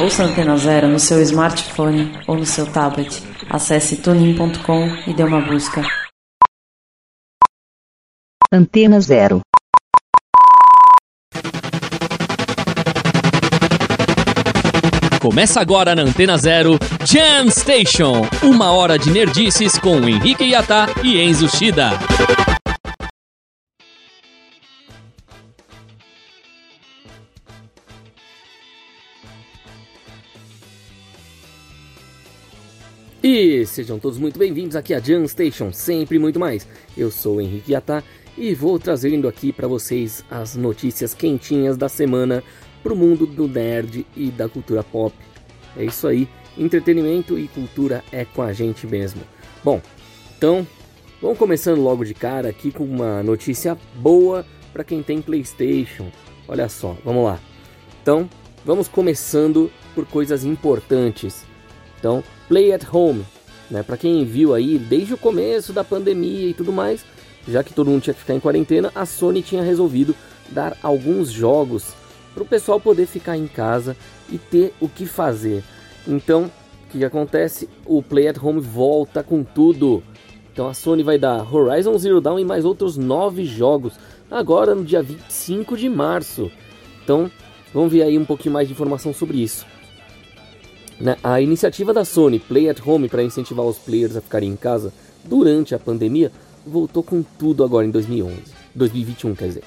Ouça Antena Zero no seu smartphone ou no seu tablet. Acesse tunin.com e dê uma busca. Antena Zero. Começa agora na Antena Zero Jam Station, uma hora de nerdices com Henrique Yata e Enzo Shida. E sejam todos muito bem-vindos aqui a Jam Station, sempre muito mais. Eu sou o Henrique Yata e vou trazendo aqui para vocês as notícias quentinhas da semana pro mundo do nerd e da cultura pop. É isso aí, entretenimento e cultura é com a gente mesmo. Bom, então vamos começando logo de cara aqui com uma notícia boa para quem tem PlayStation. Olha só, vamos lá. Então, vamos começando por coisas importantes. Então, Play at Home, né? Para quem viu aí desde o começo da pandemia e tudo mais, já que todo mundo tinha que ficar em quarentena, a Sony tinha resolvido dar alguns jogos para o pessoal poder ficar em casa e ter o que fazer. Então, o que, acontece? O Play at Home volta com tudo. Então a Sony vai dar Horizon Zero Dawn e mais outros nove jogos agora no dia 25 de março. Então, vamos ver aí um pouquinho mais de informação sobre isso. A iniciativa da Sony Play at Home para incentivar os players a ficarem em casa durante a pandemia voltou com tudo agora em 2011, 2021, quer dizer.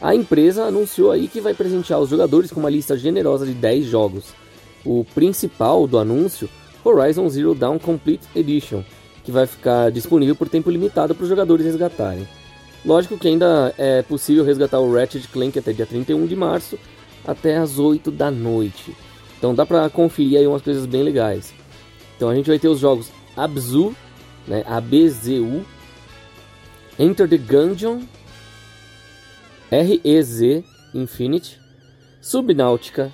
A empresa anunciou aí que vai presentear os jogadores com uma lista generosa de 10 jogos. O principal do anúncio, Horizon Zero Dawn Complete Edition, que vai ficar disponível por tempo limitado para os jogadores resgatarem. Lógico que ainda é possível resgatar o Ratchet Clank até dia 31 de março, até as 8 da noite. Então dá para conferir aí umas coisas bem legais. Então a gente vai ter os jogos Abzu, né, ABZU, Enter the Gungeon, REZ Infinite, Subnautica,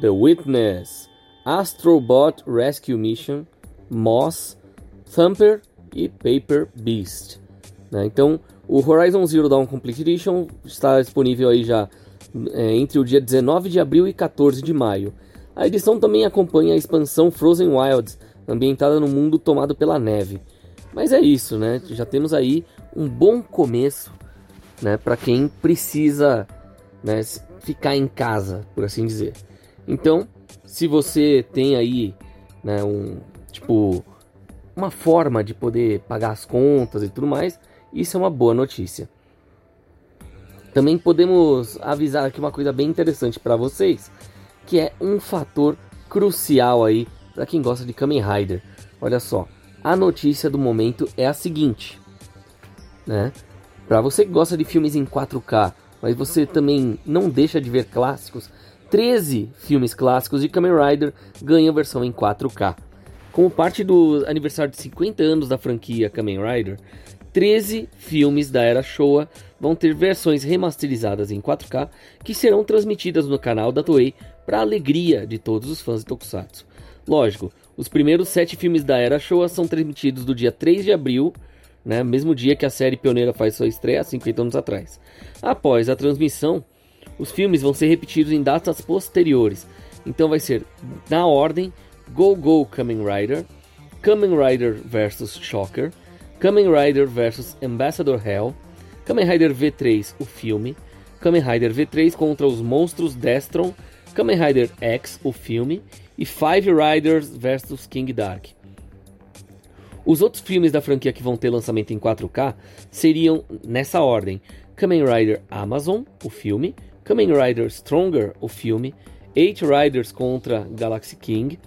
The Witness, Astrobot Rescue Mission, Moss, Thumper e Paper Beast. Né? Então o Horizon Zero Dawn Complete Edition está disponível aí já é, entre o dia 19 de abril e 14 de maio. A edição também acompanha a expansão Frozen Wilds, ambientada no mundo tomado pela neve. Mas é isso, né? Já temos aí um bom começo, né, para quem precisa, né, ficar em casa, por assim dizer. Então, se você tem aí, né, um tipo uma forma de poder pagar as contas e tudo mais, isso é uma boa notícia. Também podemos avisar aqui uma coisa bem interessante para vocês, que é um fator crucial aí para quem gosta de Kamen Rider. Olha só, a notícia do momento é a seguinte, né? Para você que gosta de filmes em 4K, mas você também não deixa de ver clássicos, 13 filmes clássicos de Kamen Rider ganham versão em 4K. Como parte do aniversário de 50 anos da franquia Kamen Rider, 13 filmes da era Showa vão ter versões remasterizadas em 4K que serão transmitidas no canal da Toei para alegria de todos os fãs de Tokusatsu. Lógico, os primeiros 7 filmes da era Showa são transmitidos do dia 3 de abril, né, mesmo dia que a série pioneira faz sua estreia, 50 anos atrás. Após a transmissão, os filmes vão ser repetidos em datas posteriores. Então vai ser na ordem Go Go Kamen Rider, Kamen Rider vs Shocker, Kamen Rider vs Ambassador Hell, Kamen Rider V3, o filme, Kamen Rider V3 contra os monstros Destron, Kamen Rider X, o filme, e Five Riders vs King Dark. Os outros filmes da franquia que vão ter lançamento em 4K seriam nessa ordem: Kamen Rider Amazon, o filme, Kamen Rider Stronger, o filme, Eight Riders contra Galaxy King,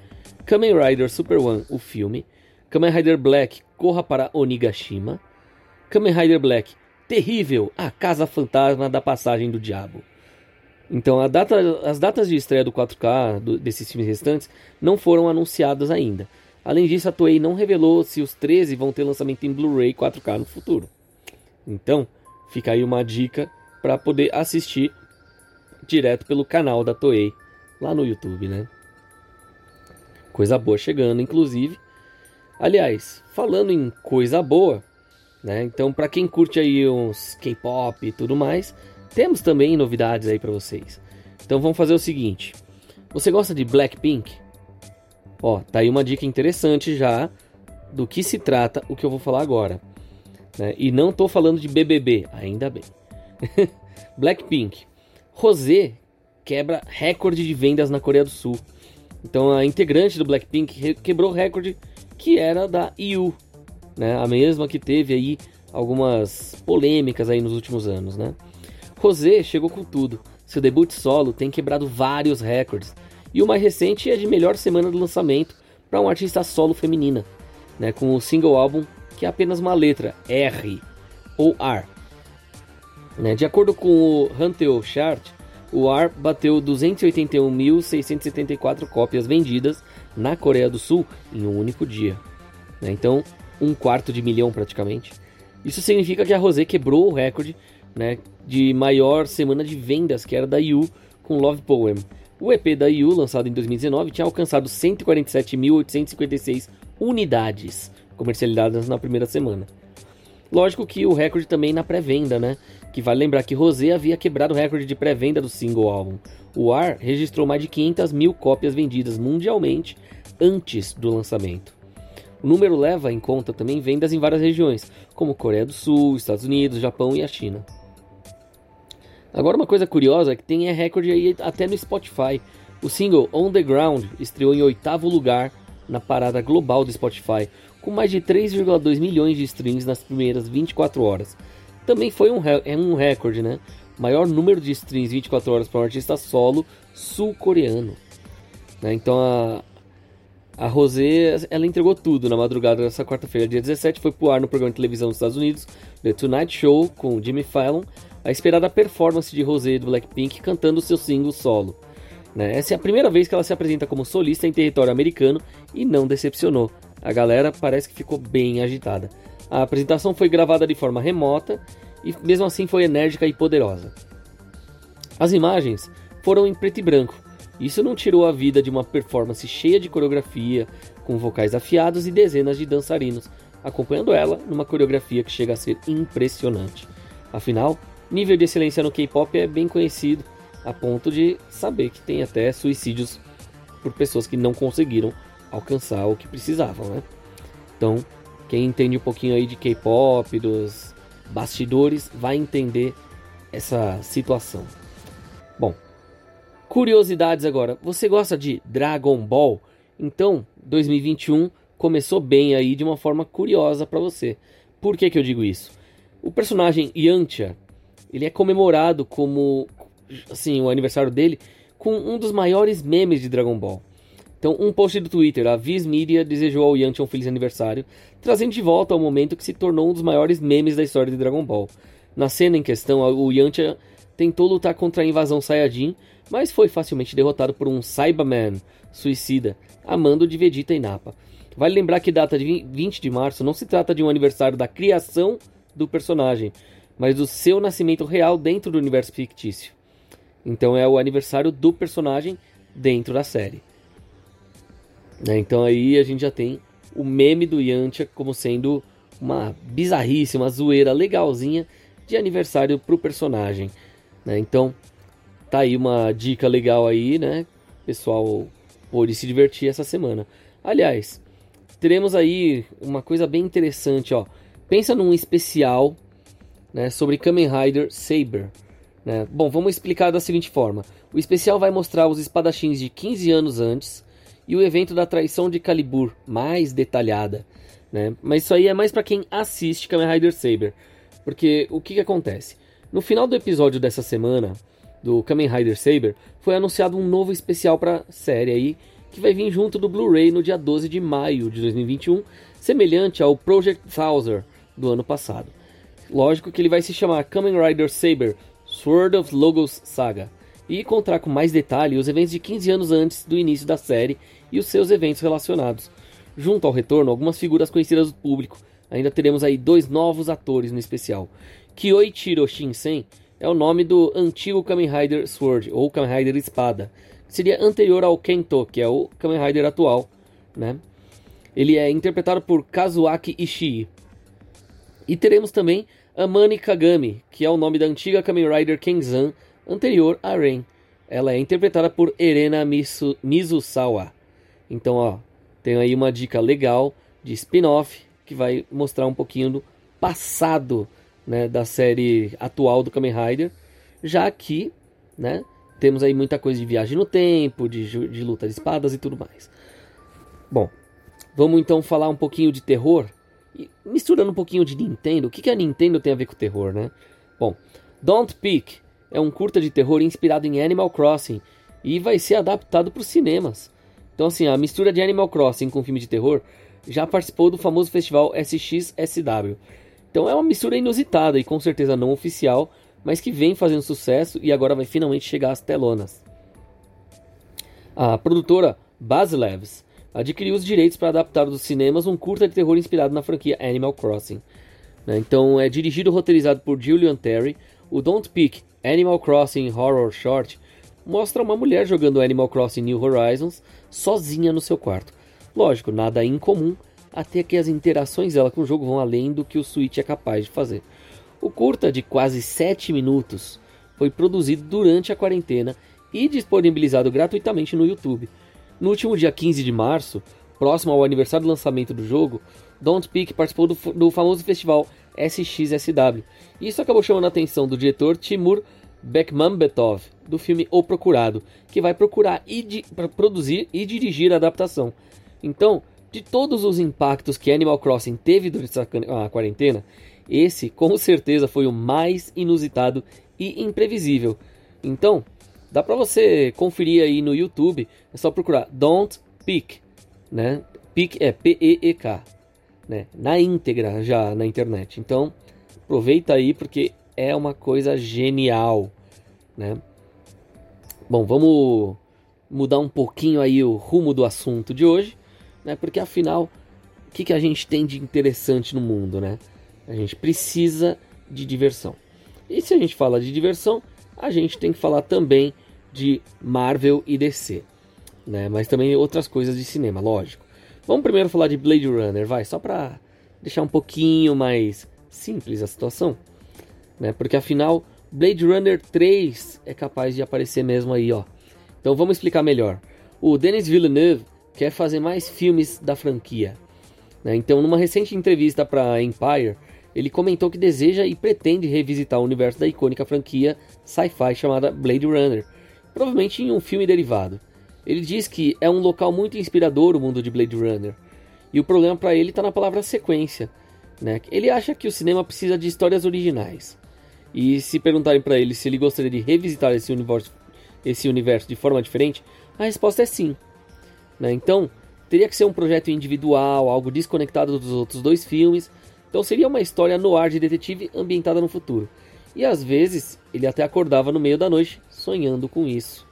Kamen Rider Super One, o filme, Kamen Rider Black Corra para Onigashima, Kamen Rider Black Terrível, a Casa Fantasma da Passagem do Diabo. Então data, as datas de estreia do 4K do, desses filmes restantes não foram anunciadas ainda. Além disso, a Toei não revelou se os 13 vão ter lançamento em Blu-ray 4K no futuro. Então, fica aí uma dica para poder assistir direto pelo canal da Toei lá no YouTube, né? Coisa boa chegando, inclusive. Aliás, falando em coisa boa, né? Então, para quem curte aí uns K-pop e tudo mais, temos também novidades aí para vocês. Então, vamos fazer o seguinte: Você gosta de Blackpink? Ó, tá aí uma dica interessante já do que se trata o que eu vou falar agora. Né? E não tô falando de BBB, ainda bem. Blackpink. Rosé quebra recorde de vendas na Coreia do Sul. Então a integrante do Blackpink quebrou o recorde que era da IU, né? A mesma que teve aí algumas polêmicas aí nos últimos anos, né? Rosé chegou com tudo. Seu debut solo tem quebrado vários recordes. E o mais recente é de melhor semana do lançamento para um artista solo feminina, né? Com o single álbum que é apenas uma letra R ou R. Né? De acordo com o Hunteo Chart, o AR bateu 281.674 cópias vendidas na Coreia do Sul em um único dia. Né? Então, um quarto de milhão praticamente. Isso significa que a Rosé quebrou o recorde né, de maior semana de vendas, que era da IU com Love Poem. O EP da IU, lançado em 2019, tinha alcançado 147.856 unidades comercializadas na primeira semana. Lógico que o recorde também na pré-venda, né? Que vale lembrar que Rosé havia quebrado o recorde de pré-venda do single álbum. O AR registrou mais de 500 mil cópias vendidas mundialmente antes do lançamento. O número leva em conta também vendas em várias regiões, como Coreia do Sul, Estados Unidos, Japão e a China. Agora uma coisa curiosa é que tem é recorde aí até no Spotify. O single On The Ground estreou em oitavo lugar na parada global do Spotify, com mais de 3,2 milhões de streams nas primeiras 24 horas. Também foi um, é um recorde, né? Maior número de streams 24 horas para um artista solo sul-coreano. Né? Então a, a Rosé, ela entregou tudo na madrugada dessa quarta-feira, dia 17, foi pro ar no programa de televisão dos Estados Unidos, The Tonight Show, com Jimmy Fallon, a esperada performance de Rosé do Blackpink cantando seu single solo. Né? Essa é a primeira vez que ela se apresenta como solista em território americano e não decepcionou. A galera parece que ficou bem agitada. A apresentação foi gravada de forma remota e mesmo assim foi enérgica e poderosa. As imagens foram em preto e branco. Isso não tirou a vida de uma performance cheia de coreografia, com vocais afiados e dezenas de dançarinos, acompanhando ela numa coreografia que chega a ser impressionante. Afinal, nível de excelência no K-pop é bem conhecido, a ponto de saber que tem até suicídios por pessoas que não conseguiram alcançar o que precisavam, né? Então, quem entende um pouquinho aí de K-pop, dos bastidores, vai entender essa situação. Bom, curiosidades agora. Você gosta de Dragon Ball? Então, 2021 começou bem aí de uma forma curiosa para você. Por que, que eu digo isso? O personagem Yantia, ele é comemorado como assim, o aniversário dele com um dos maiores memes de Dragon Ball. Então, um post do Twitter, a Viz Media desejou ao Yantia um feliz aniversário, trazendo de volta ao momento que se tornou um dos maiores memes da história de Dragon Ball. Na cena em questão, o Yantia tentou lutar contra a invasão Saiyajin, mas foi facilmente derrotado por um Cyberman suicida, amando de Vegeta e Nappa. Vale lembrar que data de 20 de março não se trata de um aniversário da criação do personagem, mas do seu nascimento real dentro do universo fictício. Então é o aniversário do personagem dentro da série. Né? Então aí a gente já tem o meme do Yantia como sendo uma bizarrice, uma zoeira legalzinha de aniversário pro personagem. Né? Então tá aí uma dica legal aí, né? Pessoal pode se divertir essa semana. Aliás, teremos aí uma coisa bem interessante, ó. Pensa num especial, né, sobre Kamen Rider Saber. Né? Bom, vamos explicar da seguinte forma: o especial vai mostrar os espadachins de 15 anos antes e o evento da traição de Calibur, mais detalhada. Né? Mas isso aí é mais para quem assiste Kamen Rider Saber. Porque o que, que acontece? No final do episódio dessa semana, do Kamen Rider Saber, foi anunciado um novo especial para série aí, que vai vir junto do Blu-ray no dia 12 de maio de 2021, semelhante ao Project Thouser do ano passado. Lógico que ele vai se chamar Kamen Rider Saber Sword of Logos Saga e contar com mais detalhe os eventos de 15 anos antes do início da série e os seus eventos relacionados. Junto ao retorno, algumas figuras conhecidas do público. Ainda teremos aí dois novos atores no especial. Kyoichiro Shinsen é o nome do antigo Kamen Rider Sword, ou Kamen Rider Espada, que seria anterior ao Kento, que é o Kamen Rider atual. Né? Ele é interpretado por Kazuaki Ishii. E teremos também Amani Kagami, que é o nome da antiga Kamen Rider Kenzan, anterior a Rain. ela é interpretada por Erena Misu, Mizusawa. Então, ó, tem aí uma dica legal de spin-off que vai mostrar um pouquinho do passado né, da série atual do Kamen Rider, já que né, temos aí muita coisa de viagem no tempo, de, de luta de espadas e tudo mais. Bom, vamos então falar um pouquinho de terror, misturando um pouquinho de Nintendo. O que, que a Nintendo tem a ver com terror, né? Bom, Don't Peek é um curta de terror inspirado em Animal Crossing e vai ser adaptado para os cinemas. Então, assim, a mistura de Animal Crossing com filme de terror já participou do famoso festival SXSW. Então é uma mistura inusitada e com certeza não oficial, mas que vem fazendo sucesso e agora vai finalmente chegar às telonas. A produtora Basilevs adquiriu os direitos para adaptar dos cinemas um curta de terror inspirado na franquia Animal Crossing. Né? Então é dirigido e roteirizado por Julian Terry. O Don't Peek Animal Crossing Horror Short mostra uma mulher jogando Animal Crossing New Horizons sozinha no seu quarto. Lógico, nada incomum, até que as interações dela com o jogo vão além do que o Switch é capaz de fazer. O curta, de quase 7 minutos, foi produzido durante a quarentena e disponibilizado gratuitamente no YouTube. No último dia 15 de março, próximo ao aniversário do lançamento do jogo, Don't Peak participou do, do famoso festival SXSW. Isso acabou chamando a atenção do diretor Timur Bekmambetov, do filme O Procurado, que vai procurar e produzir e dirigir a adaptação. Então, de todos os impactos que Animal Crossing teve durante a quarentena, esse com certeza foi o mais inusitado e imprevisível. Então, dá para você conferir aí no YouTube, é só procurar Don't Peek, né? Peek é P-E-E-K, né? Na íntegra já na internet. Então, aproveita aí porque é uma coisa genial, né? Bom, vamos mudar um pouquinho aí o rumo do assunto de hoje né? Porque afinal, o que, que a gente tem de interessante no mundo, né? A gente precisa de diversão. E se a gente fala de diversão, a gente tem que falar também de Marvel e DC, né? Mas também outras coisas de cinema, lógico. Vamos primeiro falar de Blade Runner, vai, só para deixar um pouquinho mais simples a situação, né? Porque afinal, Blade Runner 3 é capaz de aparecer mesmo aí, ó. Então vamos explicar melhor. O Denis Villeneuve quer fazer mais filmes da franquia. Né? Então, numa recente entrevista para Empire, ele comentou que deseja e pretende revisitar o universo da icônica franquia sci-fi chamada Blade Runner, provavelmente em um filme derivado. Ele diz que é um local muito inspirador o mundo de Blade Runner, e o problema para ele está na palavra sequência. Né? Ele acha que o cinema precisa de histórias originais. E se perguntarem para ele se ele gostaria de revisitar esse universo, esse universo de forma diferente, a resposta é sim. Né? Então, teria que ser um projeto individual, algo desconectado dos outros dois filmes. Então, seria uma história no ar de detetive ambientada no futuro. E às vezes, ele até acordava no meio da noite sonhando com isso.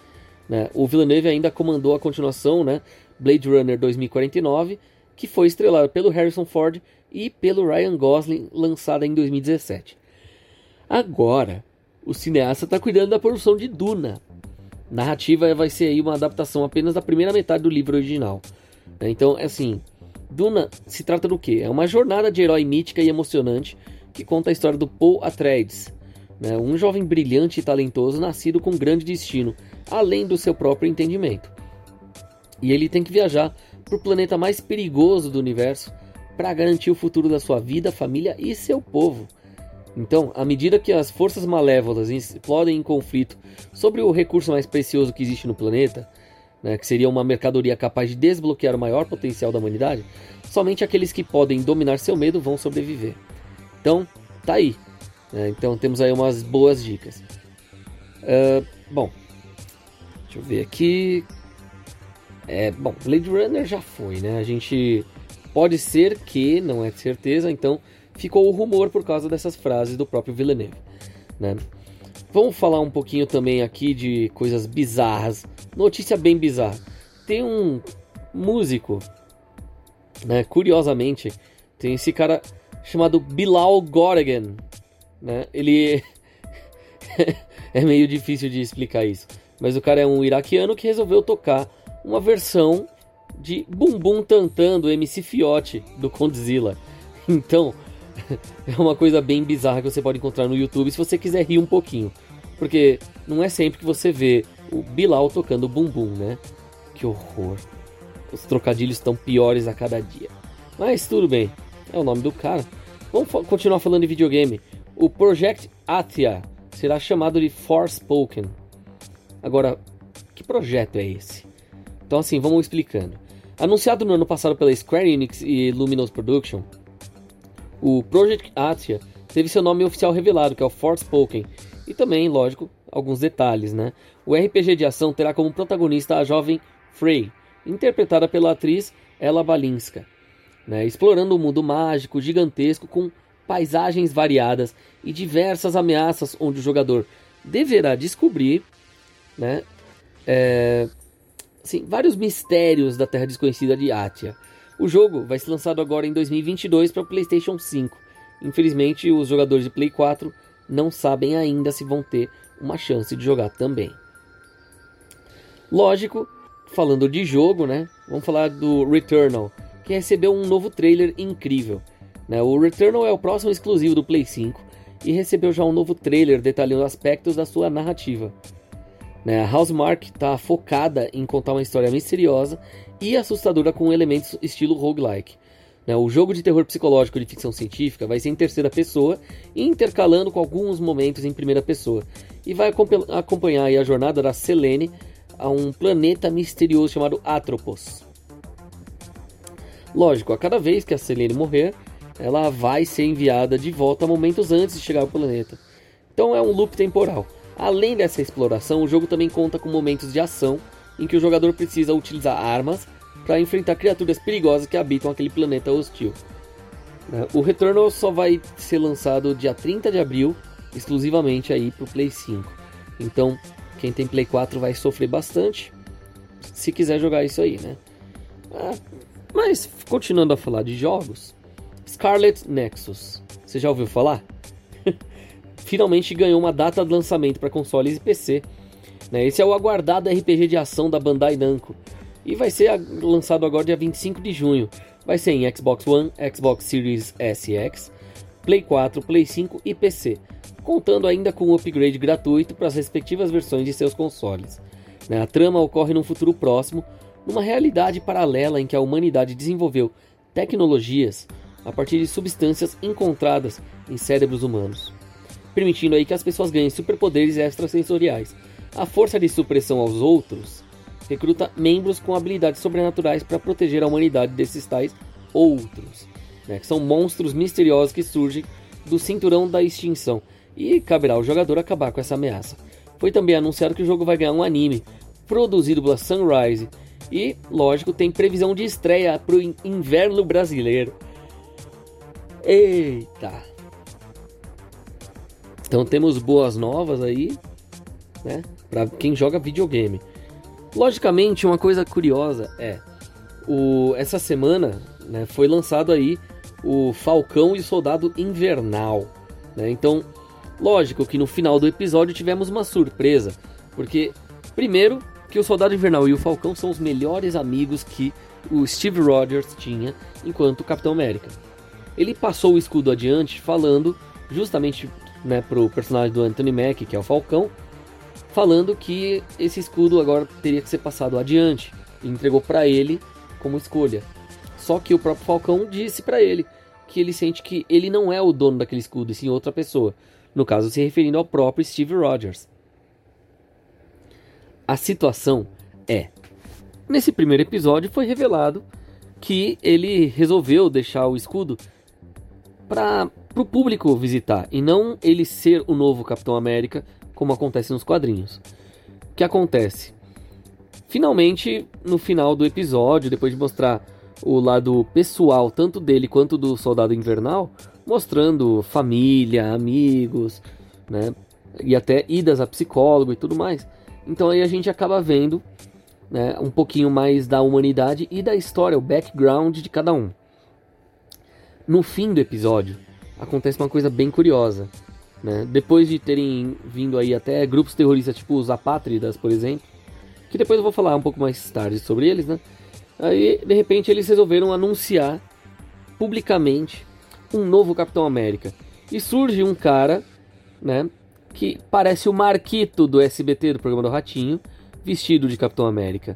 Né? O Villeneuve ainda comandou a continuação, né? Blade Runner 2049, que foi estrelada pelo Harrison Ford e pelo Ryan Gosling, lançada em 2017. Agora, o cineasta está cuidando da produção de Duna, narrativa vai ser aí uma adaptação apenas da primeira metade do livro original. Né? Então, é assim, Duna se trata do que? É uma jornada de herói mítica e emocionante que conta a história do Paul Atreides, né? um jovem brilhante e talentoso nascido com grande destino, além do seu próprio entendimento. E ele tem que viajar para o planeta mais perigoso do universo para garantir o futuro da sua vida, família e seu povo. Então, à medida que as forças malévolas explodem em conflito sobre o recurso mais precioso que existe no planeta, né, que seria uma mercadoria capaz de desbloquear o maior potencial da humanidade, somente aqueles que podem dominar seu medo vão sobreviver. Então, tá aí. Né, então, temos aí umas boas dicas. Uh, bom, deixa eu ver aqui. É, bom, Blade Runner já foi, né? A gente pode ser que, não é de certeza, então ficou o rumor por causa dessas frases do próprio Villeneuve. Né? Vamos falar um pouquinho também aqui de coisas bizarras. Notícia bem bizarra. Tem um músico, né? Curiosamente, tem esse cara chamado Bilal Goregen, né? Ele é meio difícil de explicar isso, mas o cara é um iraquiano que resolveu tocar uma versão de Bumbum Tantan do MC Fiote do Condzilla. Então, é uma coisa bem bizarra que você pode encontrar no YouTube se você quiser rir um pouquinho. Porque não é sempre que você vê o Bilal tocando bumbum, né? Que horror. Os trocadilhos estão piores a cada dia. Mas tudo bem, é o nome do cara. Vamos continuar falando de videogame. O Project Athia será chamado de Forspoken. Agora, que projeto é esse? Então assim, vamos explicando. Anunciado no ano passado pela Square Enix e Luminous Production, o Project Athia teve seu nome oficial revelado, que é o Forspoken, e também, lógico, alguns detalhes, né? O RPG de ação terá como protagonista a jovem Frey, interpretada pela atriz Ella Balinska, né? explorando um mundo mágico gigantesco com paisagens variadas e diversas ameaças onde o jogador deverá descobrir né, é, assim, vários mistérios da Terra Desconhecida de Atia. O jogo vai ser lançado agora em 2022 para o PlayStation 5. Infelizmente, os jogadores de Play 4 não sabem ainda se vão ter uma chance de jogar também. Lógico, falando de jogo, né? Vamos falar do Returnal, que recebeu um novo trailer incrível. Né? O Returnal é o próximo exclusivo do Play 5 e recebeu já um novo trailer detalhando aspectos da sua narrativa. Né? A Housemark está focada em contar uma história misteriosa e assustadora com elementos estilo roguelike. Né? O jogo de terror psicológico de ficção científica vai ser em terceira pessoa, intercalando com alguns momentos em primeira pessoa, e vai acompanhar a jornada da Selene a um planeta misterioso chamado Atropos. Lógico, a cada vez que a Selene morrer, ela vai ser enviada de volta momentos antes de chegar ao planeta. Então é um loop temporal. Além dessa exploração, o jogo também conta com momentos de ação em que o jogador precisa utilizar armas para enfrentar criaturas perigosas que habitam aquele planeta hostil. Né? O Returnal só vai ser lançado dia 30 de abril, exclusivamente aí para o Play 5. Então, quem tem Play 4 vai sofrer bastante se quiser jogar isso aí, né? Ah, mas, continuando a falar de jogos, Scarlet Nexus, você já ouviu falar? Finalmente ganhou uma data de lançamento para consoles e PC. Né? Esse é o aguardado RPG de ação da Bandai Namco e vai ser lançado agora dia 25 de junho. Vai ser em Xbox One, Xbox Series S e X, Play 4, Play 5 e PC, contando ainda com um upgrade gratuito para as respectivas versões de seus consoles. Né? A trama ocorre num futuro próximo, numa realidade paralela em que a humanidade desenvolveu tecnologias a partir de substâncias encontradas em cérebros humanos, permitindo aí que as pessoas ganhem superpoderes extrasensoriais. A força de supressão aos outros recruta membros com habilidades sobrenaturais para proteger a humanidade desses tais outros, né, que são monstros misteriosos que surgem do cinturão da extinção, e caberá ao jogador acabar com essa ameaça. Foi também anunciado que o jogo vai ganhar um anime produzido pela Sunrise e, lógico, tem previsão de estreia para o inverno brasileiro. Eita! Então temos boas novas aí, né? Para quem joga videogame. Logicamente, uma coisa curiosa é o essa semana, né, foi lançado aí o Falcão e o Soldado Invernal, né? Então, lógico que no final do episódio tivemos uma surpresa, porque primeiro que o Soldado Invernal e o Falcão são os melhores amigos que o Steve Rogers tinha enquanto Capitão América ele passou o escudo adiante falando justamente né, para o personagem do Anthony Mack, que é o Falcão, falando que esse escudo agora teria que ser passado adiante e entregou para ele como escolha. Só que o próprio Falcão disse para ele que ele sente que ele não é o dono daquele escudo, e sim outra pessoa. No caso, se referindo ao próprio Steve Rogers. A situação é: nesse primeiro episódio foi revelado que ele resolveu deixar o escudo para o público visitar e não ele ser o novo Capitão América, como acontece nos quadrinhos. O que acontece? Finalmente, no final do episódio, depois de mostrar o lado pessoal, tanto dele quanto do Soldado Invernal, mostrando família, amigos, né? E até idas a psicólogo e tudo mais. Então aí a gente acaba vendo né, um pouquinho mais da humanidade e da história, o background de cada um. No fim do episódio, acontece uma coisa bem curiosa. Né? Depois de terem vindo aí até grupos terroristas tipo os Apátridas, por exemplo, que depois eu vou falar um pouco mais tarde sobre eles, né? Aí, de repente, eles resolveram anunciar publicamente um novo Capitão América. E surge um cara, né, que parece o Marquito do SBT, do programa do Ratinho, vestido de Capitão América.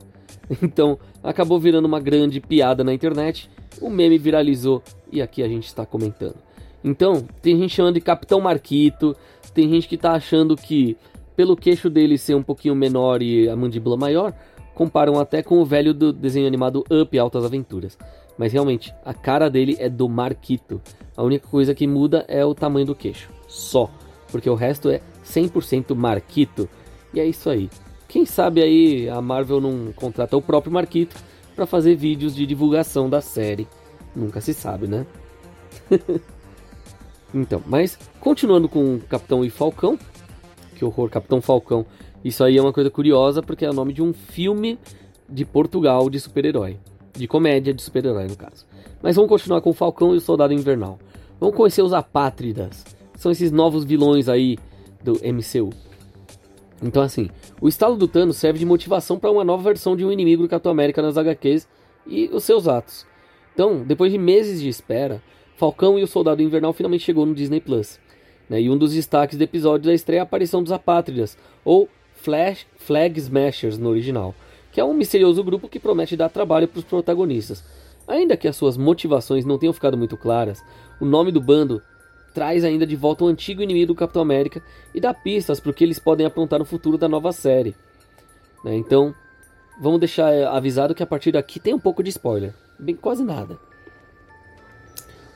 Então, acabou virando uma grande piada na internet. O meme viralizou e aqui a gente está comentando. Então, tem gente chamando de Capitão Marquito, tem gente que está achando que, pelo queixo dele ser um pouquinho menor e a mandíbula maior, comparam até com o velho do desenho animado Up Altas Aventuras. Mas realmente, a cara dele é do Marquito. A única coisa que muda é o tamanho do queixo. Só. Porque o resto é 100% Marquito. E é isso aí. Quem sabe aí a Marvel não contrata o próprio Marquito para fazer vídeos de divulgação da série. Nunca se sabe, né? então, mas continuando com Capitão e Falcão. Que horror, Capitão Falcão. Isso aí é uma coisa curiosa porque é o nome de um filme de Portugal de super-herói. De comédia de super-herói, no caso. Mas vamos continuar com o Falcão e o Soldado Invernal. Vamos conhecer os Apátridas. São esses novos vilões aí do MCU. Então, assim, o estalo do Thanos serve de motivação para uma nova versão de um inimigo do Capitão América nas HQs e os seus atos. Então, depois de meses de espera, Falcão e o Soldado Invernal finalmente chegou no Disney Plus. Né? E um dos destaques do episódio da estreia é a aparição dos Apátridas, ou Flash Flag Smashers no original, que é um misterioso grupo que promete dar trabalho para os protagonistas. Ainda que as suas motivações não tenham ficado muito claras, o nome do bando traz ainda de volta o antigo inimigo do Capitão América e dá pistas para o que eles podem aprontar no futuro da nova série. Né? Então, vamos deixar eh, avisado que a partir daqui tem um pouco de spoiler, bem quase nada.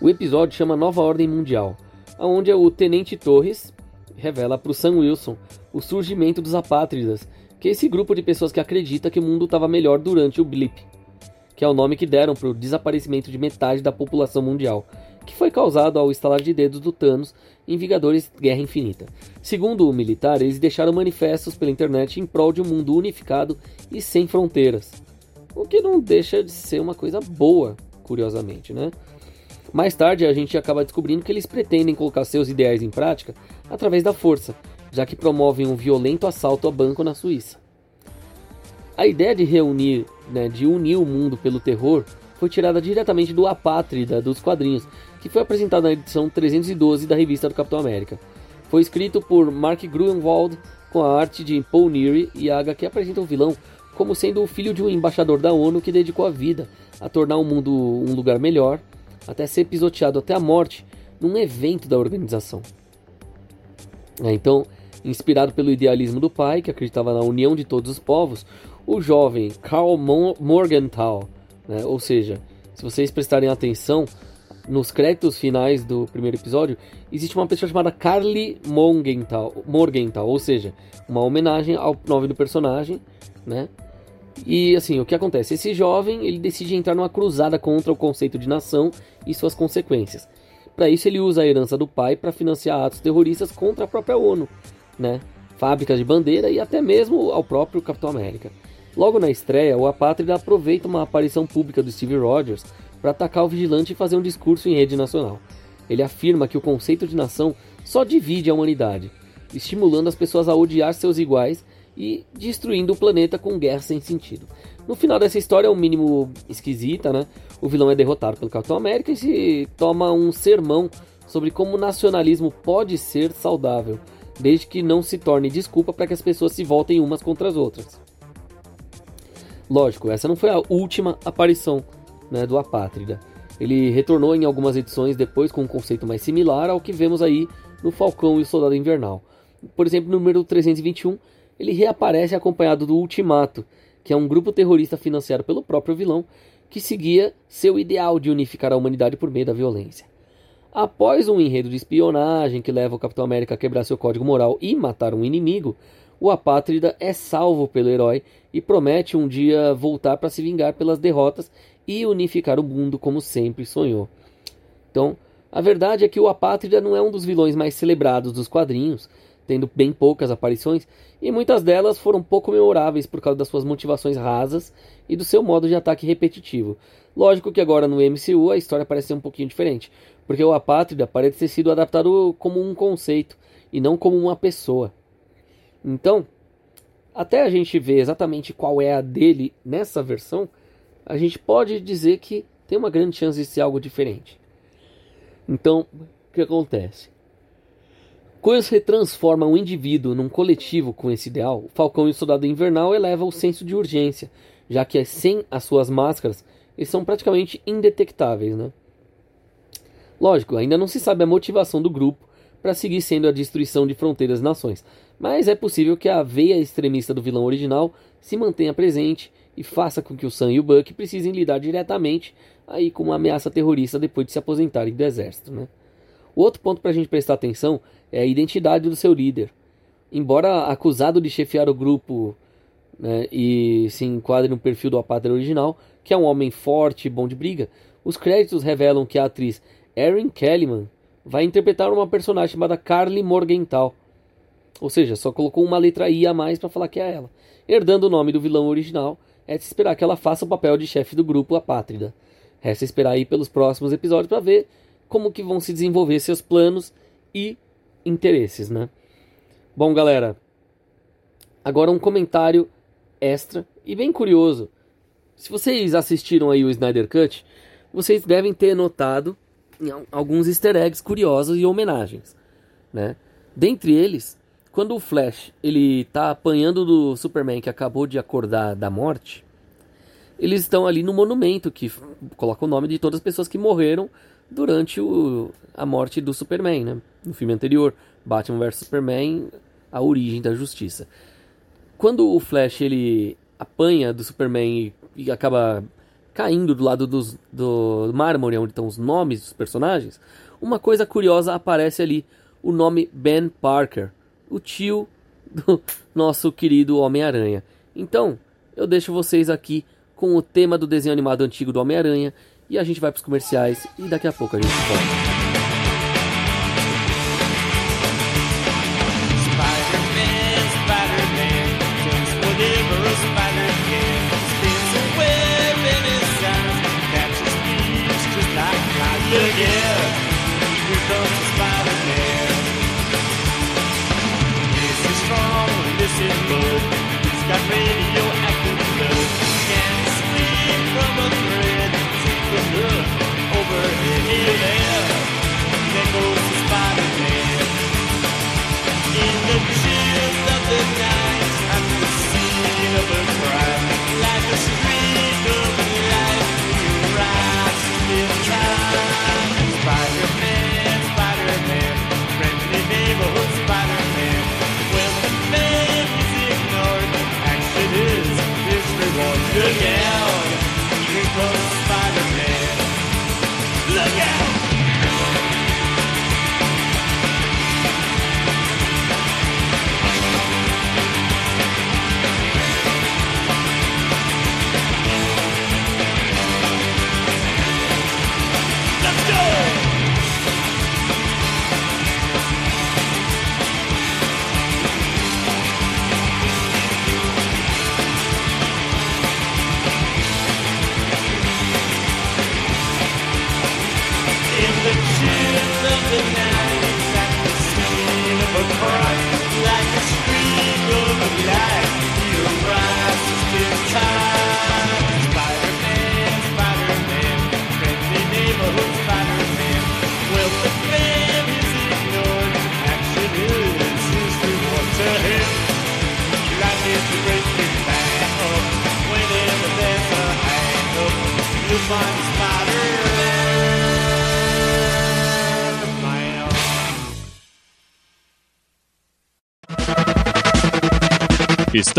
O episódio chama Nova Ordem Mundial, onde o Tenente Torres revela para o Sam Wilson o surgimento dos apátridas, que é esse grupo de pessoas que acredita que o mundo estava melhor durante o blip, que é o nome que deram para o desaparecimento de metade da população mundial, que foi causado ao estalar de dedos do Thanos em Vingadores Guerra Infinita. Segundo o militar, eles deixaram manifestos pela internet em prol de um mundo unificado e sem fronteiras. O que não deixa de ser uma coisa boa, curiosamente, né? Mais tarde a gente acaba descobrindo que eles pretendem colocar seus ideais em prática através da força, já que promovem um violento assalto a banco na Suíça. A ideia de reunir, né, de unir o mundo pelo terror, foi tirada diretamente do Apátrida dos quadrinhos, que foi apresentado na edição 312 da revista do Capitão América. Foi escrito por Mark Gruenwald, com a arte de Paul Neary, e a HQ apresenta o vilão como sendo o filho de um embaixador da ONU que dedicou a vida a tornar o mundo um lugar melhor, até ser pisoteado até a morte num evento da organização. É, então, inspirado pelo idealismo do pai, que acreditava na união de todos os povos, o jovem Karl Morgenthau, né, ou seja, se vocês prestarem atenção, nos créditos finais do primeiro episódio, existe uma pessoa chamada Carly Morgenthau, Morgenthau, ou seja, uma homenagem ao nome do personagem, né? E assim, o que acontece? Esse jovem, ele decide entrar numa cruzada contra o conceito de nação e suas consequências. Para isso ele usa a herança do pai para financiar atos terroristas contra a própria ONU, né? Fábricas de bandeira e até mesmo ao próprio Capitão América. Logo na estreia, o Apátrida aproveita uma aparição pública do Steve Rogers para atacar o vigilante e fazer um discurso em rede nacional. Ele afirma que o conceito de nação só divide a humanidade, estimulando as pessoas a odiar seus iguais e destruindo o planeta com guerra sem sentido. No final dessa história é um mínimo esquisita, né? O vilão é derrotado pelo Capitão América e se toma um sermão sobre como o nacionalismo pode ser saudável, desde que não se torne desculpa para que as pessoas se voltem umas contra as outras. Lógico, essa não foi a última aparição né, do Apátrida. Ele retornou em algumas edições depois com um conceito mais similar ao que vemos aí no Falcão e o Soldado Invernal. Por exemplo, no número 321, ele reaparece acompanhado do Ultimato, que é um grupo terrorista financiado pelo próprio vilão que seguia seu ideal de unificar a humanidade por meio da violência. Após um enredo de espionagem que leva o Capitão América a quebrar seu código moral e matar um inimigo, o apátrida é salvo pelo herói e promete um dia voltar para se vingar pelas derrotas e unificar o mundo como sempre sonhou. Então, a verdade é que o Apátrida não é um dos vilões mais celebrados dos quadrinhos, tendo bem poucas aparições, e muitas delas foram pouco memoráveis por causa das suas motivações rasas e do seu modo de ataque repetitivo. Lógico que agora no MCU a história parece ser um pouquinho diferente, porque o Apátrida parece ter sido adaptado como um conceito e não como uma pessoa. Então, até a gente ver exatamente qual é a dele nessa versão, a gente pode dizer que tem uma grande chance de ser algo diferente. Então, o que acontece? Quando se transforma um indivíduo num coletivo com esse ideal, o Falcão e o Soldado Invernal eleva o senso de urgência, já que sem as suas máscaras, eles são praticamente indetectáveis, né? Lógico, ainda não se sabe a motivação do grupo para seguir sendo a destruição de fronteiras e nações, mas é possível que a veia extremista do vilão original se mantenha presente e faça com que o Sam e o Buck precisem lidar diretamente aí com uma ameaça terrorista depois de se aposentarem do exército, né? O outro ponto para a gente prestar atenção é a identidade do seu líder. Embora acusado de chefiar o grupo né, e se enquadre no perfil do apátrida original, que é um homem forte e bom de briga, os créditos revelam que a atriz Erin Kellyman vai interpretar uma personagem chamada Carly Morgenthau. Ou seja, só colocou uma letra I a mais para falar que é ela. Herdando o nome do vilão original, é se esperar que ela faça o papel de chefe do grupo Apátrida. Resta esperar aí pelos próximos episódios para ver como que vão se desenvolver seus planos e interesses, né? Bom, galera, agora um comentário extra e bem curioso. Se vocês assistiram aí o Snyder Cut, vocês devem ter notado alguns easter eggs curiosos e homenagens, né? Dentre eles, quando o Flash ele tá apanhando do Superman que acabou de acordar da morte, eles estão ali no monumento que coloca o nome de todas as pessoas que morreram durante o, a morte do Superman, né? No filme anterior, Batman vs Superman, a origem da justiça. Quando o Flash ele apanha do Superman e, e acaba caindo do lado dos, do mármore onde estão os nomes dos personagens, uma coisa curiosa aparece ali, o nome Ben Parker, o tio do nosso querido Homem-Aranha. Então, eu deixo vocês aqui com o tema do desenho animado antigo do Homem-Aranha e a gente vai para os comerciais e daqui a pouco a gente volta.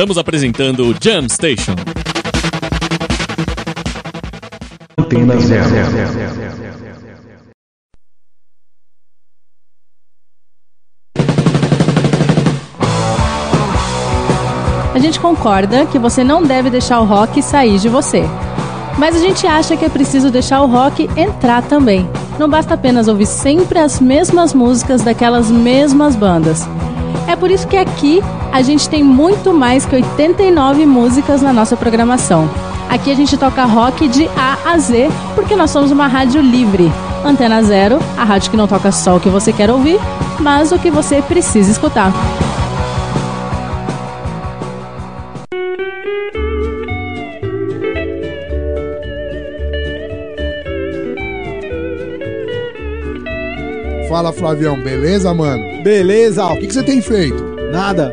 Estamos apresentando o Jam Station. Antena zero. A gente concorda que você não deve deixar o rock sair de você. Mas a gente acha que é preciso deixar o rock entrar também. Não basta apenas ouvir sempre as mesmas músicas daquelas mesmas bandas. É por isso que aqui a gente tem muito mais que 89 músicas na nossa programação. Aqui a gente toca rock de A a Z, porque nós somos uma rádio livre. Antena Zero, a rádio que não toca só o que você quer ouvir, mas o que você precisa escutar. Fala, Flavião, beleza, mano? Beleza. O que, que você tem feito? Nada.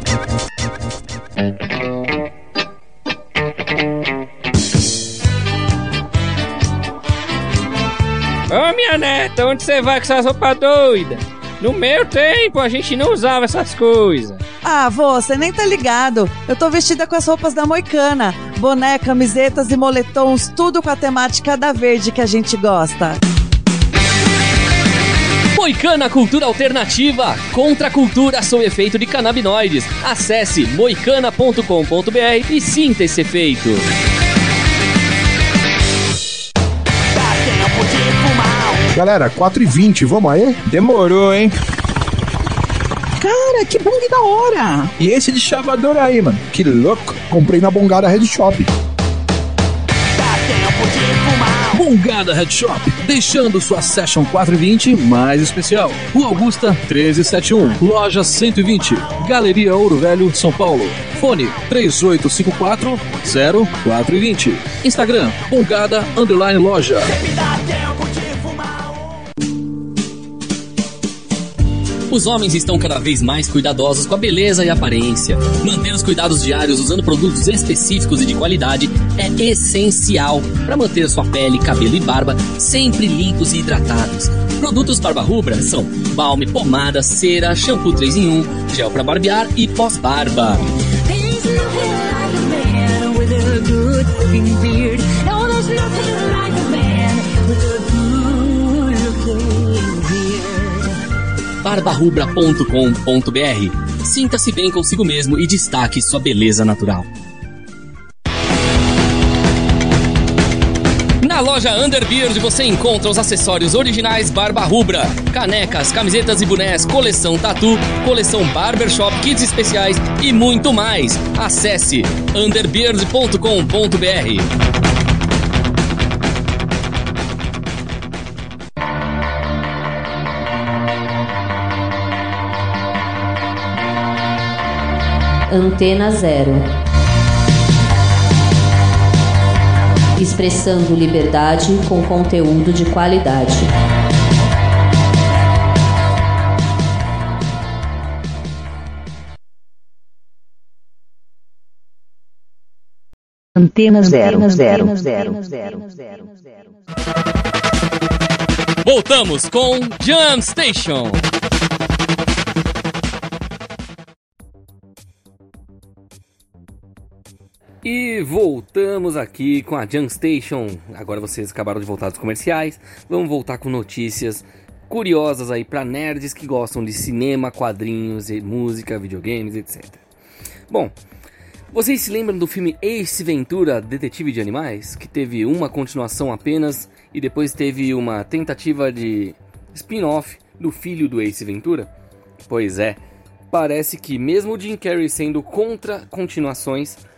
neta, onde você vai com essas roupas doidas? No meu tempo a gente não usava essas coisas. Ah, vô, você nem tá ligado. Eu tô vestida com as roupas da Moicana. Boné, camisetas e moletons, tudo com a temática da verde que a gente gosta. Moicana Cultura Alternativa, contra a cultura sob efeito de canabinoides. Acesse moicana.com.br e sinta esse efeito. Galera, 4h20, vamos aí? Demorou, hein? Cara, que bong da hora! E esse de chavador aí, mano? Que louco! Comprei na Bongada Red Shop. Bongada Head Shop, deixando sua Session 420 mais especial. Rua Augusta 1371, Loja 120, Galeria Ouro Velho, São Paulo. Fone 3854 0420. Instagram, Bongada Underline Loja. Os homens estão cada vez mais cuidadosos com a beleza e a aparência. Manter os cuidados diários usando produtos específicos e de qualidade é essencial para manter sua pele, cabelo e barba sempre limpos e hidratados. Produtos Barba Rubra são balme, pomada, cera, shampoo 3 em 1, gel para barbear e pós-barba. barbarubra.com.br. Sinta-se bem consigo mesmo e destaque sua beleza natural. Na loja Underbeard você encontra os acessórios originais Barba Rubra, canecas, camisetas e bonés, coleção tatu, coleção barbershop, kits especiais e muito mais. Acesse underbeard.com.br. Antena Zero. Expressando liberdade com conteúdo de qualidade. Antena zero, zero, zero, zero, zero. Voltamos com Jam Station. E voltamos aqui com a Jam Station. Agora vocês acabaram de voltar dos comerciais. Vamos voltar com notícias curiosas aí para nerds que gostam de cinema, quadrinhos, música, videogames, etc. Bom, vocês se lembram do filme Ace Ventura, Detetive de Animais, que teve uma continuação apenas e depois teve uma tentativa de spin-off do filho do Ace Ventura? Pois é, parece que mesmo Jim Carrey sendo contra continuações,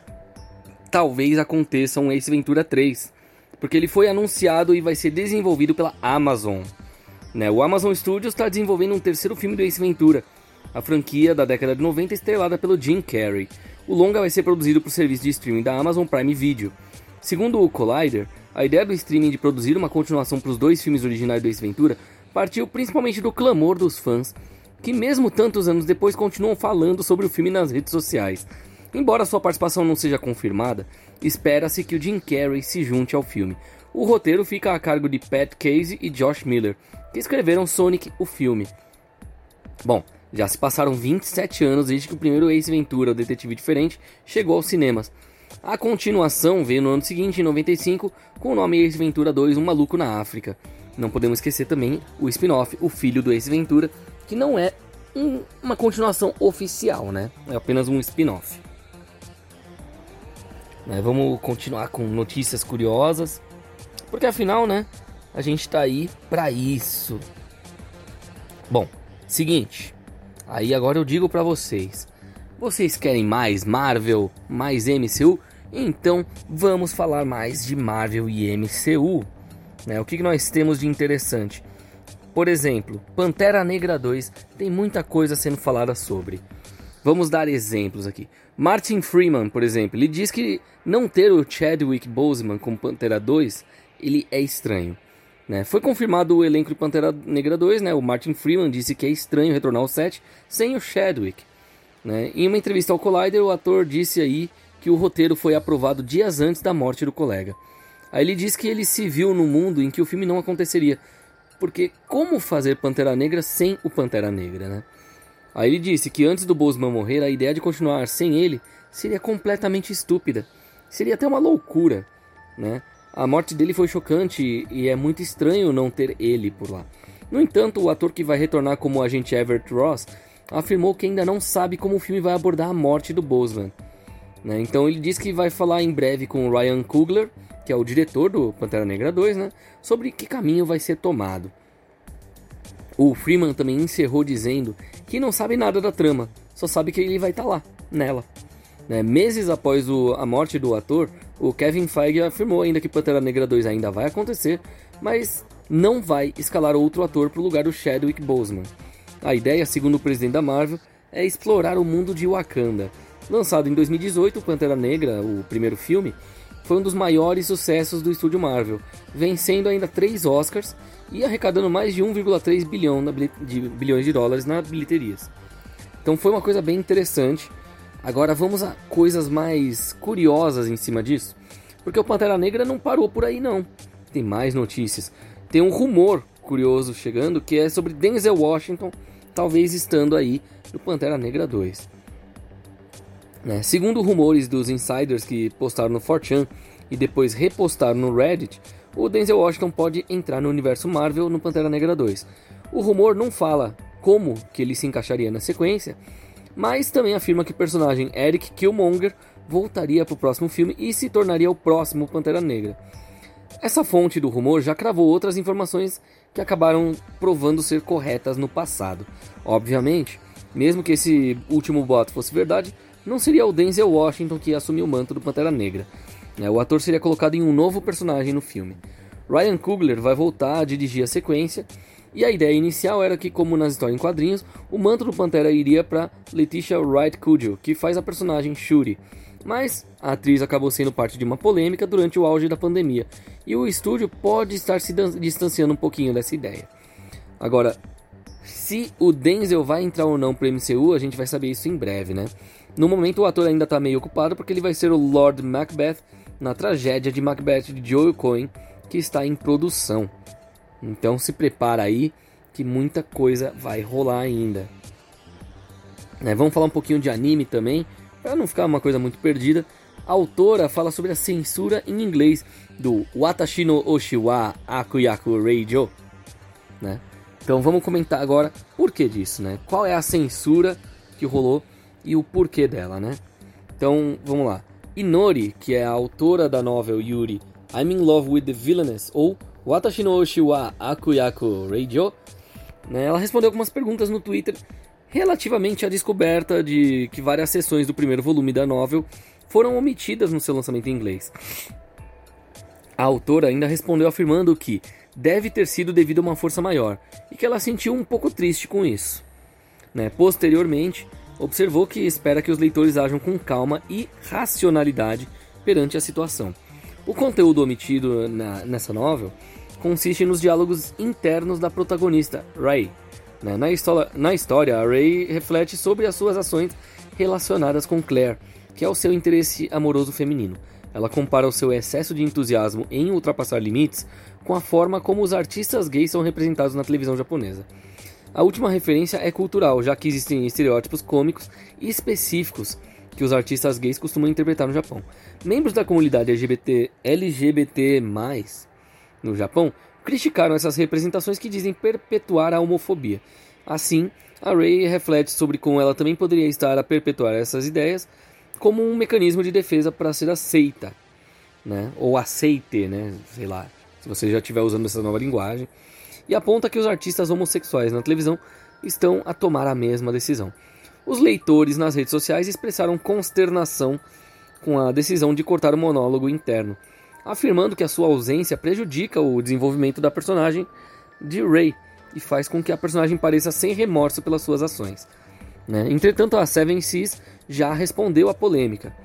talvez aconteça um Ace Ventura 3, porque ele foi anunciado e vai ser desenvolvido pela Amazon. Né? O Amazon Studios está desenvolvendo um terceiro filme do Ace Ventura, a franquia da década de 90 estrelada pelo Jim Carrey. O longa vai ser produzido por serviço de streaming da Amazon Prime Video. Segundo o Collider, a ideia do streaming de produzir uma continuação para os dois filmes originais do Ace Ventura partiu principalmente do clamor dos fãs, que mesmo tantos anos depois continuam falando sobre o filme nas redes sociais. Embora sua participação não seja confirmada, espera-se que o Jim Carrey se junte ao filme. O roteiro fica a cargo de Pat Casey e Josh Miller, que escreveram Sonic, o filme. Bom, já se passaram 27 anos desde que o primeiro Ace Ventura, o Detetive Diferente, chegou aos cinemas. A continuação veio no ano seguinte, em 95, com o nome Ace Ventura 2, Um Maluco na África. Não podemos esquecer também o spin-off, O Filho do Ace Ventura, que não é um, uma continuação oficial, né? É apenas um spin-off. Né, vamos continuar com notícias curiosas, porque afinal, né, a gente tá aí para isso. Bom, seguinte. Aí agora eu digo pra vocês. Vocês querem mais Marvel, mais MCU? Então vamos falar mais de Marvel e MCU. Né? O que, que nós temos de interessante? Por exemplo, Pantera Negra 2 tem muita coisa sendo falada sobre. Vamos dar exemplos aqui. Martin Freeman, por exemplo, ele diz que não ter o Chadwick Boseman como Pantera 2, ele é estranho. Né? Foi confirmado o elenco de Pantera Negra 2, né? o Martin Freeman disse que é estranho retornar ao set sem o Chadwick. Né? Em uma entrevista ao Collider, o ator disse aí que o roteiro foi aprovado dias antes da morte do colega. Aí ele diz que ele se viu no mundo em que o filme não aconteceria, porque como fazer Pantera Negra sem o Pantera Negra, né? Aí ele disse que antes do Boseman morrer, a ideia de continuar sem ele seria completamente estúpida. Seria até uma loucura, né? A morte dele foi chocante e é muito estranho não ter ele por lá. No entanto, o ator que vai retornar como o agente Everett Ross afirmou que ainda não sabe como o filme vai abordar a morte do Boseman. Né? Então ele diz que vai falar em breve com Ryan Coogler, que é o diretor do Pantera Negra 2, né? sobre que caminho vai ser tomado. O Freeman também encerrou dizendo que não sabe nada da trama, só sabe que ele vai estar tá lá, nela. Né? Meses após o, a morte do ator, o Kevin Feige afirmou ainda que Pantera Negra 2 ainda vai acontecer, mas não vai escalar outro ator para o lugar do Chadwick Boseman. A ideia, segundo o presidente da Marvel, é explorar o mundo de Wakanda. Lançado em 2018, Pantera Negra, o primeiro filme, foi um dos maiores sucessos do estúdio Marvel, vencendo ainda três Oscars e arrecadando mais de 1,3 bilhão de bilhões de dólares nas bilheterias. Então foi uma coisa bem interessante. Agora vamos a coisas mais curiosas em cima disso, porque o Pantera Negra não parou por aí não. Tem mais notícias. Tem um rumor curioso chegando que é sobre Denzel Washington talvez estando aí no Pantera Negra 2. Né? Segundo rumores dos insiders que postaram no 4chan e depois repostaram no Reddit, o Denzel Washington pode entrar no universo Marvel no Pantera Negra 2. O rumor não fala como que ele se encaixaria na sequência, mas também afirma que o personagem Eric Killmonger voltaria para o próximo filme e se tornaria o próximo Pantera Negra. Essa fonte do rumor já cravou outras informações que acabaram provando ser corretas no passado. Obviamente, mesmo que esse último boato fosse verdade, não seria o Denzel Washington que ia assumir o manto do Pantera Negra. É, o ator seria colocado em um novo personagem no filme. Ryan Coogler vai voltar a dirigir a sequência e a ideia inicial era que, como nas histórias em quadrinhos, o manto do Pantera iria para Letitia Wright Cudjoe, que faz a personagem Shuri. Mas a atriz acabou sendo parte de uma polêmica durante o auge da pandemia, e o estúdio pode estar se distanciando um pouquinho dessa ideia. Agora, se o Denzel vai entrar ou não para o MCU, a gente vai saber isso em breve, né? No momento o ator ainda está meio ocupado porque ele vai ser o Lord Macbeth na tragédia de Macbeth de Joel Cohen, que está em produção. Então se prepara aí que muita coisa vai rolar ainda. É, vamos falar um pouquinho de anime também, para não ficar uma coisa muito perdida. A autora fala sobre a censura em inglês do Watashi no Oshiwa Akuyaku Reijo. Né? Então vamos comentar agora por que disso, né? Qual é a censura que rolou e o porquê dela, né? Então vamos lá. Inori, que é a autora da novel Yuri I'm in Love with the Villainess, ou Watashi no Oshi wa Akuyaku Radio, né, ela respondeu algumas perguntas no Twitter relativamente à descoberta de que várias sessões do primeiro volume da novel foram omitidas no seu lançamento em inglês. A autora ainda respondeu afirmando que deve ter sido devido a uma força maior e que ela sentiu um pouco triste com isso. Né? Posteriormente, observou que espera que os leitores ajam com calma e racionalidade perante a situação. O conteúdo omitido na, nessa novel consiste nos diálogos internos da protagonista, Ray. Na, história, na história, a Ray reflete sobre as suas ações relacionadas com Claire, que é o seu interesse amoroso feminino. Ela compara o seu excesso de entusiasmo em ultrapassar limites com a forma como os artistas gays são representados na televisão japonesa. A última referência é cultural, já que existem estereótipos cômicos específicos que os artistas gays costumam interpretar no Japão. Membros da comunidade LGBT, LGBT+, no Japão, criticaram essas representações que dizem perpetuar a homofobia. Assim, a Ray reflete sobre como ela também poderia estar a perpetuar essas ideias como um mecanismo de defesa para ser aceita, né? Ou aceite, né? Sei lá, se você já estiver usando essa nova linguagem. E aponta que os artistas homossexuais na televisão estão a tomar a mesma decisão. Os leitores nas redes sociais expressaram consternação com a decisão de cortar o monólogo interno, afirmando que a sua ausência prejudica o desenvolvimento da personagem de Ray e faz com que a personagem pareça sem remorso pelas suas ações. Né? Entretanto, a Seven Seas já respondeu à polêmica.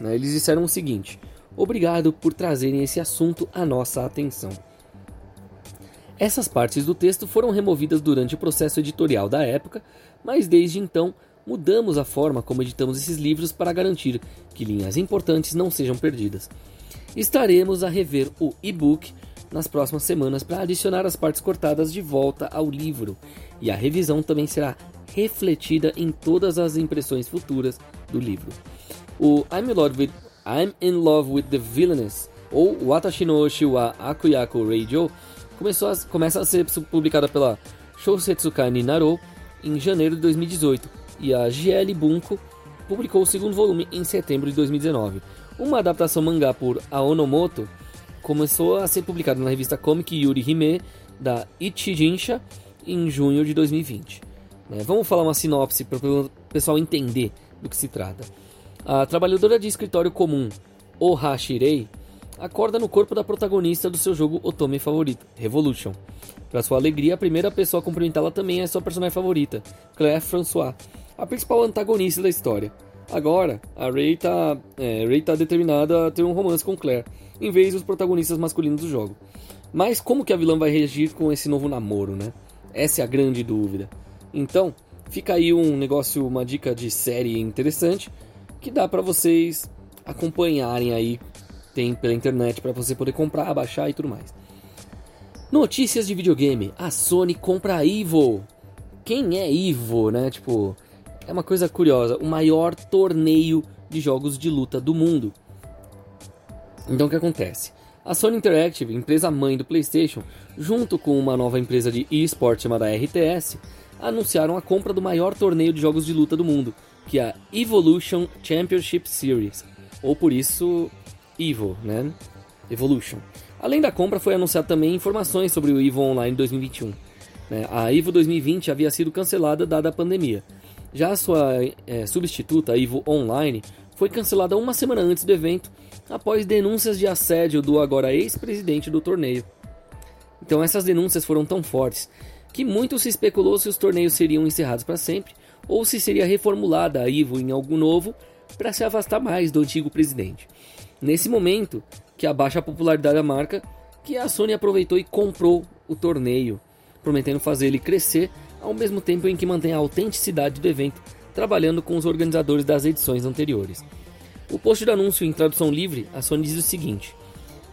Né? Eles disseram o seguinte: Obrigado por trazerem esse assunto à nossa atenção. Essas partes do texto foram removidas durante o processo editorial da época, mas desde então mudamos a forma como editamos esses livros para garantir que linhas importantes não sejam perdidas. Estaremos a rever o e-book nas próximas semanas para adicionar as partes cortadas de volta ao livro, e a revisão também será refletida em todas as impressões futuras do livro. O I'm in Love with, I'm in love with the Villainess, ou Watashi no Oshi wa Akuyaku Radio, começou a, começa a ser publicada pela Shousetsuka Ninaro em janeiro de 2018, e a GL Bunko publicou o segundo volume em setembro de 2019. Uma adaptação mangá por Aonomoto começou a ser publicado na revista Comic Yuri Hime da Ichijinsha em junho de 2020. É, vamos falar uma sinopse para o pessoal entender do que se trata. A trabalhadora de escritório comum Ohashirei acorda no corpo da protagonista do seu jogo Otome favorito, Revolution. Para sua alegria, a primeira pessoa a cumprimentá-la também é sua personagem favorita, Claire François, a principal antagonista da história. Agora, a Ray está é, tá determinada a ter um romance com Claire, em vez dos protagonistas masculinos do jogo. Mas como que a vilã vai reagir com esse novo namoro, né? Essa é a grande dúvida. Então, fica aí um negócio, uma dica de série interessante que dá para vocês acompanharem aí, tem pela internet para você poder comprar, baixar e tudo mais. Notícias de videogame: a Sony compra a Evo. Quem é Evo, né? Tipo, é uma coisa curiosa, o maior torneio de jogos de luta do mundo. Então o que acontece? A Sony Interactive, empresa mãe do PlayStation, junto com uma nova empresa de eSport chamada RTS, anunciaram a compra do maior torneio de jogos de luta do mundo, que é a Evolution Championship Series, ou por isso Evo, né? Evolution. Além da compra, foi anunciado também informações sobre o Evo Online 2021. Né? A Evo 2020 havia sido cancelada dada a pandemia. Já a sua é, substituta, a Evo Online, foi cancelada uma semana antes do evento, após denúncias de assédio do agora ex-presidente do torneio. Então essas denúncias foram tão fortes que muito se especulou se os torneios seriam encerrados para sempre ou se seria reformulada a Ivo em algo novo para se afastar mais do antigo presidente. Nesse momento, que abaixa a popularidade da marca, que a Sony aproveitou e comprou o torneio, prometendo fazer ele crescer ao mesmo tempo em que mantém a autenticidade do evento, trabalhando com os organizadores das edições anteriores. O post do anúncio em tradução livre, a Sony diz o seguinte: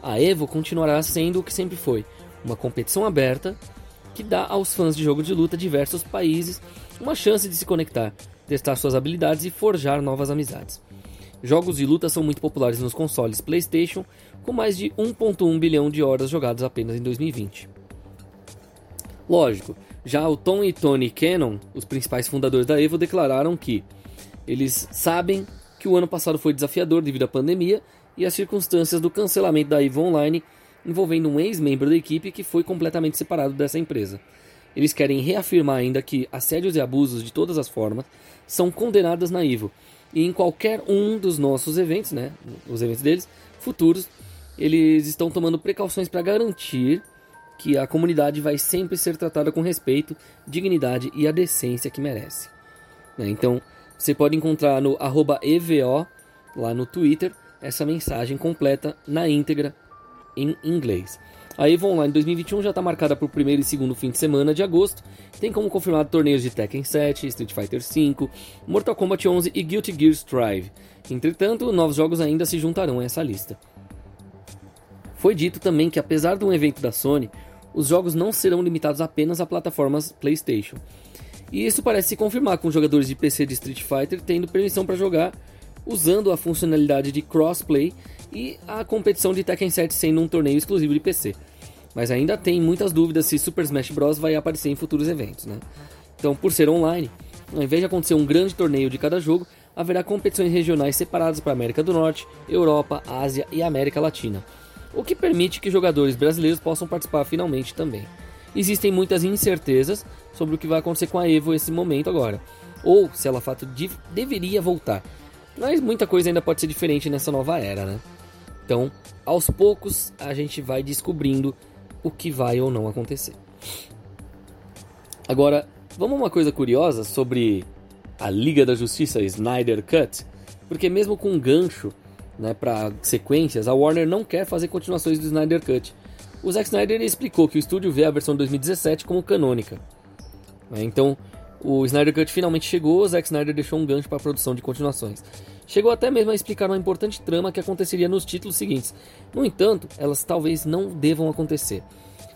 A Evo continuará sendo o que sempre foi, uma competição aberta que dá aos fãs de jogo de luta de diversos países uma chance de se conectar, testar suas habilidades e forjar novas amizades. Jogos de luta são muito populares nos consoles PlayStation, com mais de 1.1 bilhão de horas jogadas apenas em 2020. Lógico, já o Tom e Tony Cannon, os principais fundadores da Evo, declararam que eles sabem que o ano passado foi desafiador devido à pandemia e às circunstâncias do cancelamento da EVO Online, envolvendo um ex-membro da equipe que foi completamente separado dessa empresa. Eles querem reafirmar ainda que assédios e abusos de todas as formas são condenados na EVO e em qualquer um dos nossos eventos, né, os eventos deles, futuros, eles estão tomando precauções para garantir que a comunidade vai sempre ser tratada com respeito, dignidade e a decência que merece. Né, então, você pode encontrar no EVO, lá no Twitter, essa mensagem completa na íntegra em inglês. A EVO Online 2021 já está marcada para o primeiro e segundo fim de semana de agosto. Tem como confirmado torneios de Tekken 7, Street Fighter V, Mortal Kombat 11 e Guilty Gear Strive. Entretanto, novos jogos ainda se juntarão a essa lista. Foi dito também que, apesar de um evento da Sony, os jogos não serão limitados apenas a plataformas PlayStation. E isso parece se confirmar com jogadores de PC de Street Fighter tendo permissão para jogar usando a funcionalidade de crossplay e a competição de Tekken 7 sendo um torneio exclusivo de PC. Mas ainda tem muitas dúvidas se Super Smash Bros vai aparecer em futuros eventos, né? Então, por ser online, ao invés de acontecer um grande torneio de cada jogo, haverá competições regionais separadas para América do Norte, Europa, Ásia e América Latina, o que permite que jogadores brasileiros possam participar finalmente também. existem muitas incertezas sobre o que vai acontecer com a Evo nesse momento agora, ou se ela fato de, deveria voltar. Mas muita coisa ainda pode ser diferente nessa nova era, né? Então, aos poucos a gente vai descobrindo o que vai ou não acontecer. Agora, vamos uma coisa curiosa sobre a Liga da Justiça Snyder Cut, porque mesmo com um gancho né, para sequências, a Warner não quer fazer continuações do Snyder Cut. O Zack Snyder explicou que o estúdio vê a versão 2017 como canônica. Né, então, o Snyder Cut finalmente chegou, o Zack Snyder deixou um gancho para a produção de continuações. Chegou até mesmo a explicar uma importante trama que aconteceria nos títulos seguintes. No entanto, elas talvez não devam acontecer.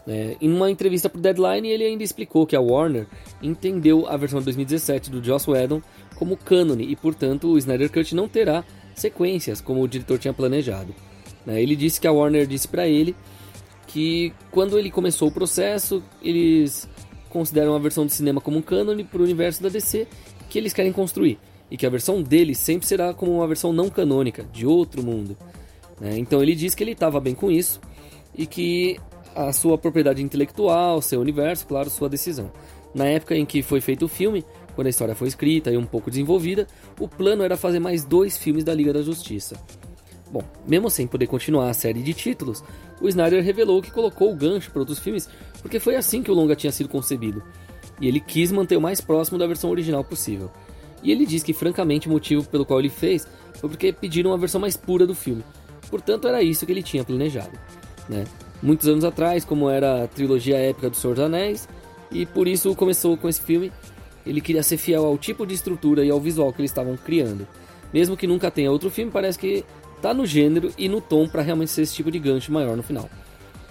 É, em uma entrevista para Deadline, ele ainda explicou que a Warner entendeu a versão de 2017 do Joss Whedon como cânone e, portanto, o Snyder Cut não terá sequências como o diretor tinha planejado. É, ele disse que a Warner disse para ele que quando ele começou o processo, eles consideram a versão de cinema como um cânone para o universo da DC que eles querem construir e que a versão dele sempre será como uma versão não canônica de outro mundo. É, então ele disse que ele estava bem com isso e que a sua propriedade intelectual, seu universo, claro, sua decisão. Na época em que foi feito o filme, quando a história foi escrita e um pouco desenvolvida, o plano era fazer mais dois filmes da Liga da Justiça. Bom, mesmo sem poder continuar a série de títulos, o Snyder revelou que colocou o gancho para outros filmes porque foi assim que o longa tinha sido concebido. E ele quis manter o mais próximo da versão original possível. E ele diz que, francamente, o motivo pelo qual ele fez foi porque pediram uma versão mais pura do filme. Portanto, era isso que ele tinha planejado. Né? muitos anos atrás, como era a trilogia épica do Senhor dos Anéis, e por isso começou com esse filme. Ele queria ser fiel ao tipo de estrutura e ao visual que eles estavam criando. Mesmo que nunca tenha outro filme, parece que tá no gênero e no tom para realmente ser esse tipo de gancho maior no final.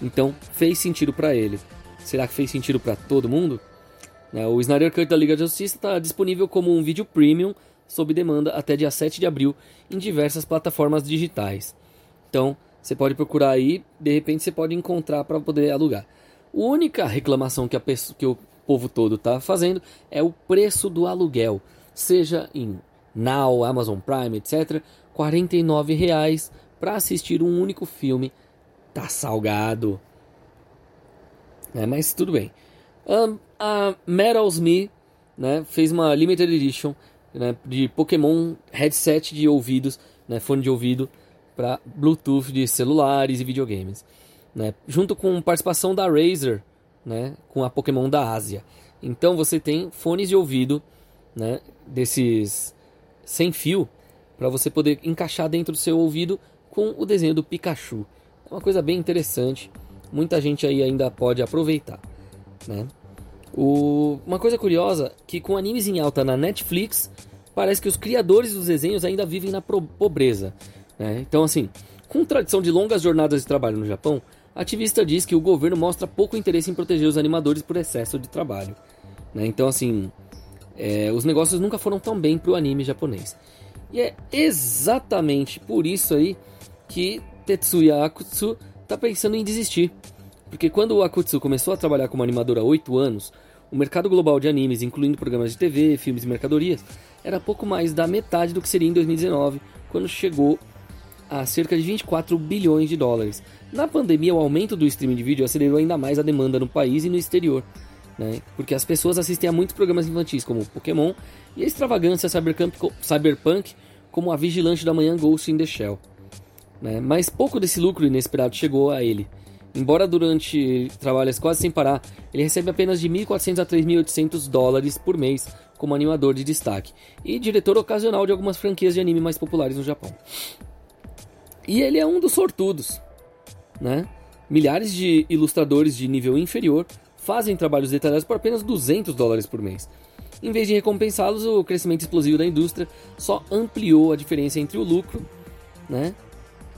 Então, fez sentido para ele. Será que fez sentido para todo mundo? Né, o Snyder Cut da Liga da Justiça está disponível como um vídeo premium sob demanda até dia 7 de abril em diversas plataformas digitais. Então, você pode procurar aí, de repente você pode encontrar para poder alugar. A única reclamação que, a que o povo todo está fazendo é o preço do aluguel, seja em Now, Amazon Prime, etc. R$ 49,00 para assistir um único filme. Tá salgado. É, mas tudo bem. A Metals Me né, fez uma limited edition né, de Pokémon headset de ouvidos, né, fone de ouvido para Bluetooth de celulares e videogames, né? junto com participação da Razer, né? com a Pokémon da Ásia. Então você tem fones de ouvido né? desses sem fio para você poder encaixar dentro do seu ouvido com o desenho do Pikachu. É uma coisa bem interessante, muita gente aí ainda pode aproveitar. Né? O... Uma coisa curiosa que com animes em alta na Netflix, parece que os criadores dos desenhos ainda vivem na pobreza. Né? Então, assim, com tradição de longas jornadas de trabalho no Japão, ativista diz que o governo mostra pouco interesse em proteger os animadores por excesso de trabalho. Né? Então, assim, é, os negócios nunca foram tão bem para o anime japonês. E é exatamente por isso aí que Tetsuya Akutsu está pensando em desistir. Porque quando o Akutsu começou a trabalhar como animador há 8 anos, o mercado global de animes, incluindo programas de TV, filmes e mercadorias, era pouco mais da metade do que seria em 2019, quando chegou a cerca de 24 bilhões de dólares. Na pandemia, o aumento do streaming de vídeo acelerou ainda mais a demanda no país e no exterior, né? porque as pessoas assistem a muitos programas infantis como Pokémon e a extravagância cyberpunk como a Vigilante da Manhã Ghost in the Shell. Né? Mas pouco desse lucro inesperado chegou a ele. Embora durante trabalhos quase sem parar, ele recebe apenas de 1.400 a 3.800 dólares por mês como animador de destaque e diretor ocasional de algumas franquias de anime mais populares no Japão. E ele é um dos sortudos, né? Milhares de ilustradores de nível inferior fazem trabalhos detalhados por apenas 200 dólares por mês. Em vez de recompensá-los, o crescimento explosivo da indústria só ampliou a diferença entre o lucro, né,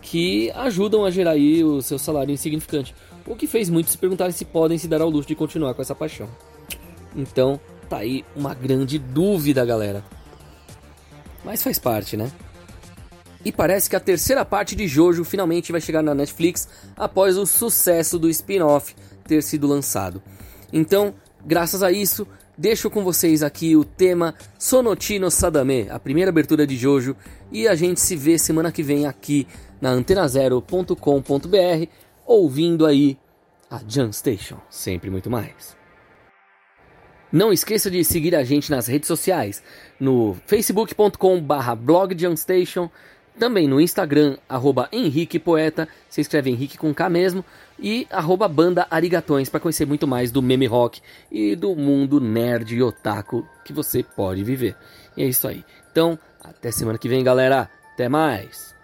que ajudam a gerar aí o seu salário insignificante, o que fez muitos se perguntarem se podem se dar ao luxo de continuar com essa paixão. Então, tá aí uma grande dúvida, galera. Mas faz parte, né? E parece que a terceira parte de Jojo finalmente vai chegar na Netflix após o sucesso do spin-off ter sido lançado. Então, graças a isso, deixo com vocês aqui o tema Sonotino Sadame, a primeira abertura de Jojo, e a gente se vê semana que vem aqui na antenazero.com.br, ouvindo aí a Jam Station, sempre muito mais. Não esqueça de seguir a gente nas redes sociais, no facebook.com/barra blog Station, também no Instagram, arroba Henrique Poeta, se escreve Henrique com K mesmo, e arroba Banda Arigatões, para conhecer muito mais do meme rock e do mundo nerd e otaku que você pode viver. E é isso aí. Então, até semana que vem, galera. Até mais!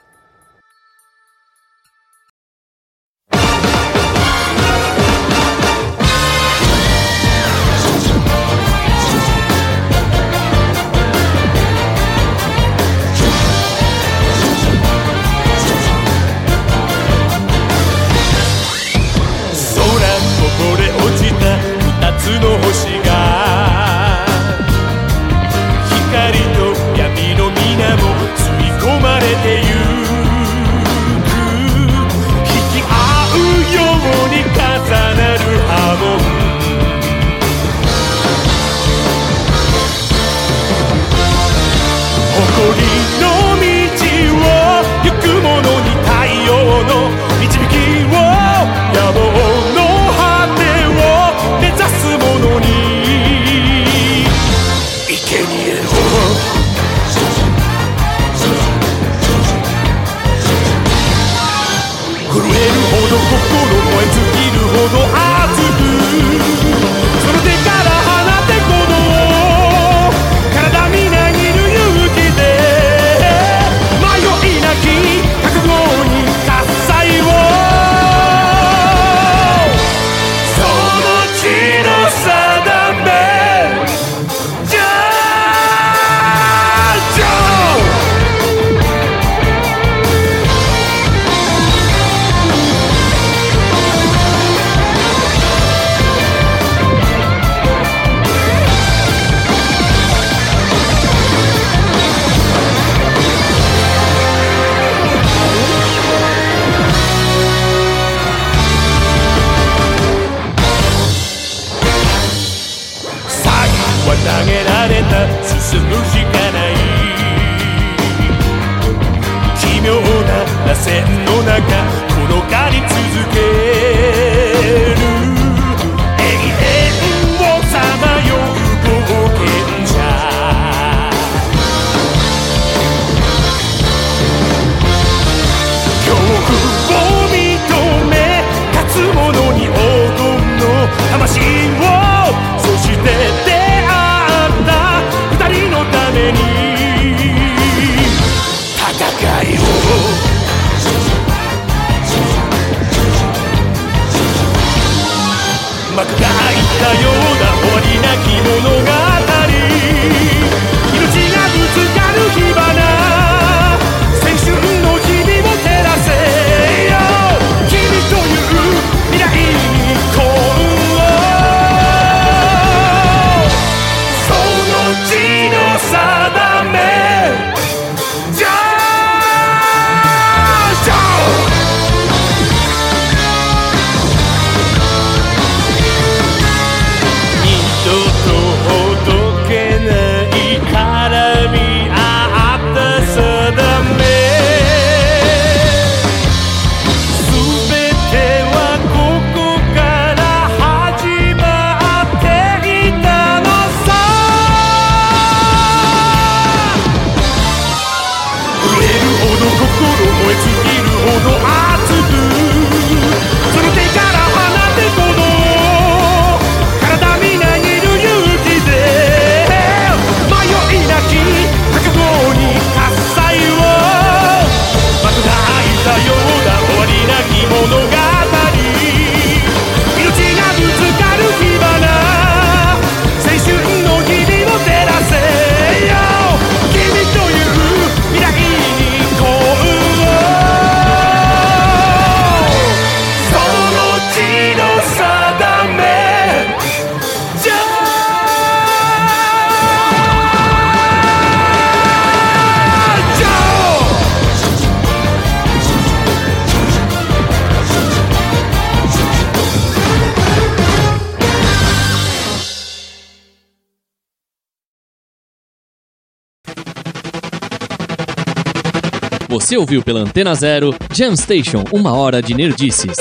Você ouviu pela Antena Zero Jam Station, uma hora de nerdices.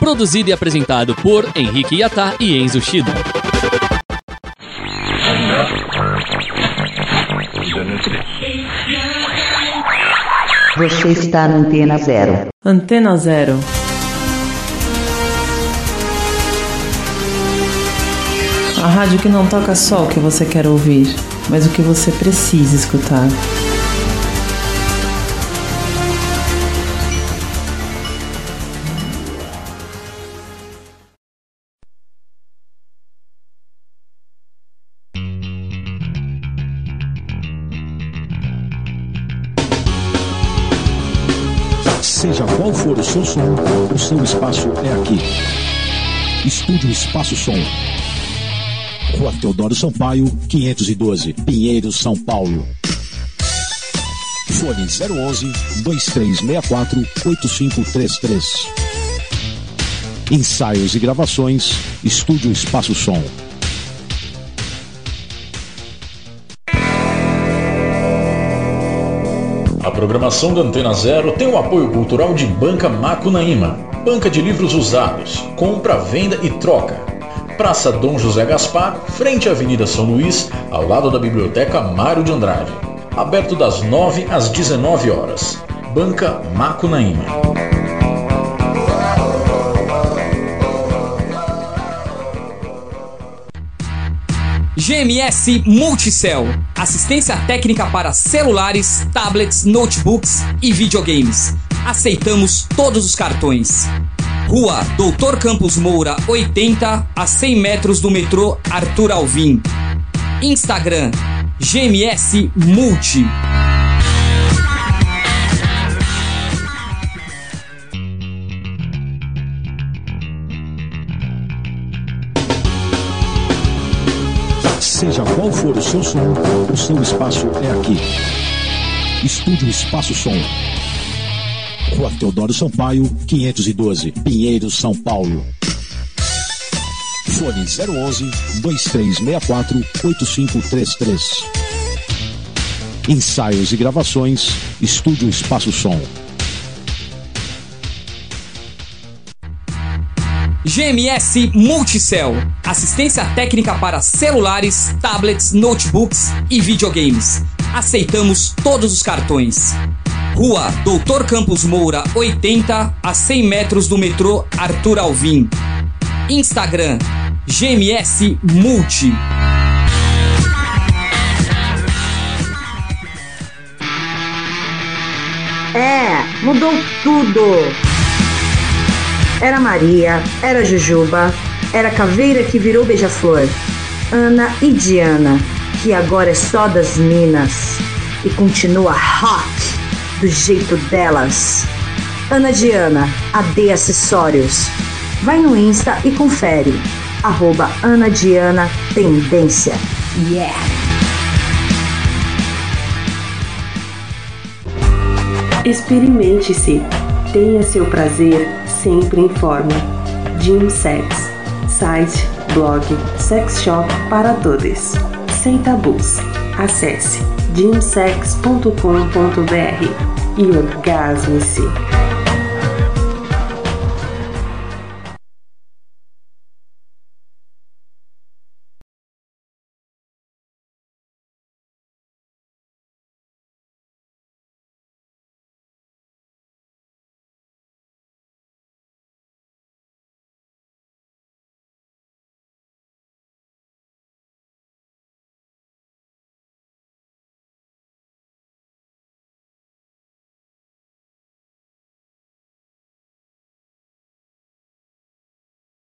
Produzido e apresentado por Henrique Yatá e Enzo Shida. Você está na Antena Zero. Antena Zero. A rádio que não toca só o que você quer ouvir, mas o que você precisa escutar. Seja qual for o seu som, o seu espaço é aqui. Estúdio Espaço Som. Rua Teodoro Sampaio, 512, Pinheiros, São Paulo. Fone 011 2364 8533. Ensaios e gravações, Estúdio Espaço Som. Programação da Antena Zero tem o apoio cultural de Banca Macunaíma, banca de livros usados, compra, venda e troca. Praça Dom José Gaspar, frente à Avenida São Luís, ao lado da Biblioteca Mário de Andrade. Aberto das 9 às 19 horas. Banca Macunaíma. GMS Multicell. Assistência técnica para celulares, tablets, notebooks e videogames. Aceitamos todos os cartões. Rua Doutor Campos Moura, 80, a 100 metros do metrô Arthur Alvim. Instagram GMS Multi. Seja qual for o seu som, o seu espaço é aqui. Estúdio Espaço Som. Rua Teodoro Sampaio, 512, Pinheiros, São Paulo. Fone 011 2364 8533. Ensaios e gravações, Estúdio Espaço Som. GMS Multicell. Assistência técnica para celulares, tablets, notebooks e videogames. Aceitamos todos os cartões. Rua Doutor Campos Moura, 80, a 100 metros do metrô Arthur Alvim. Instagram GMS Multi. É, mudou tudo. Era Maria, era Jujuba, era Caveira que virou beija-flor. Ana e Diana, que agora é só das minas e continua hot do jeito delas. Ana Diana, AD Acessórios. Vai no Insta e confere. Arroba Ana Diana Tendência. Yeah! Experimente-se. Tenha seu prazer sempre em forma. Gym Sex. Site, blog, sex shop para todos. Sem tabus. Acesse gymsex.com.br e orgasme-se.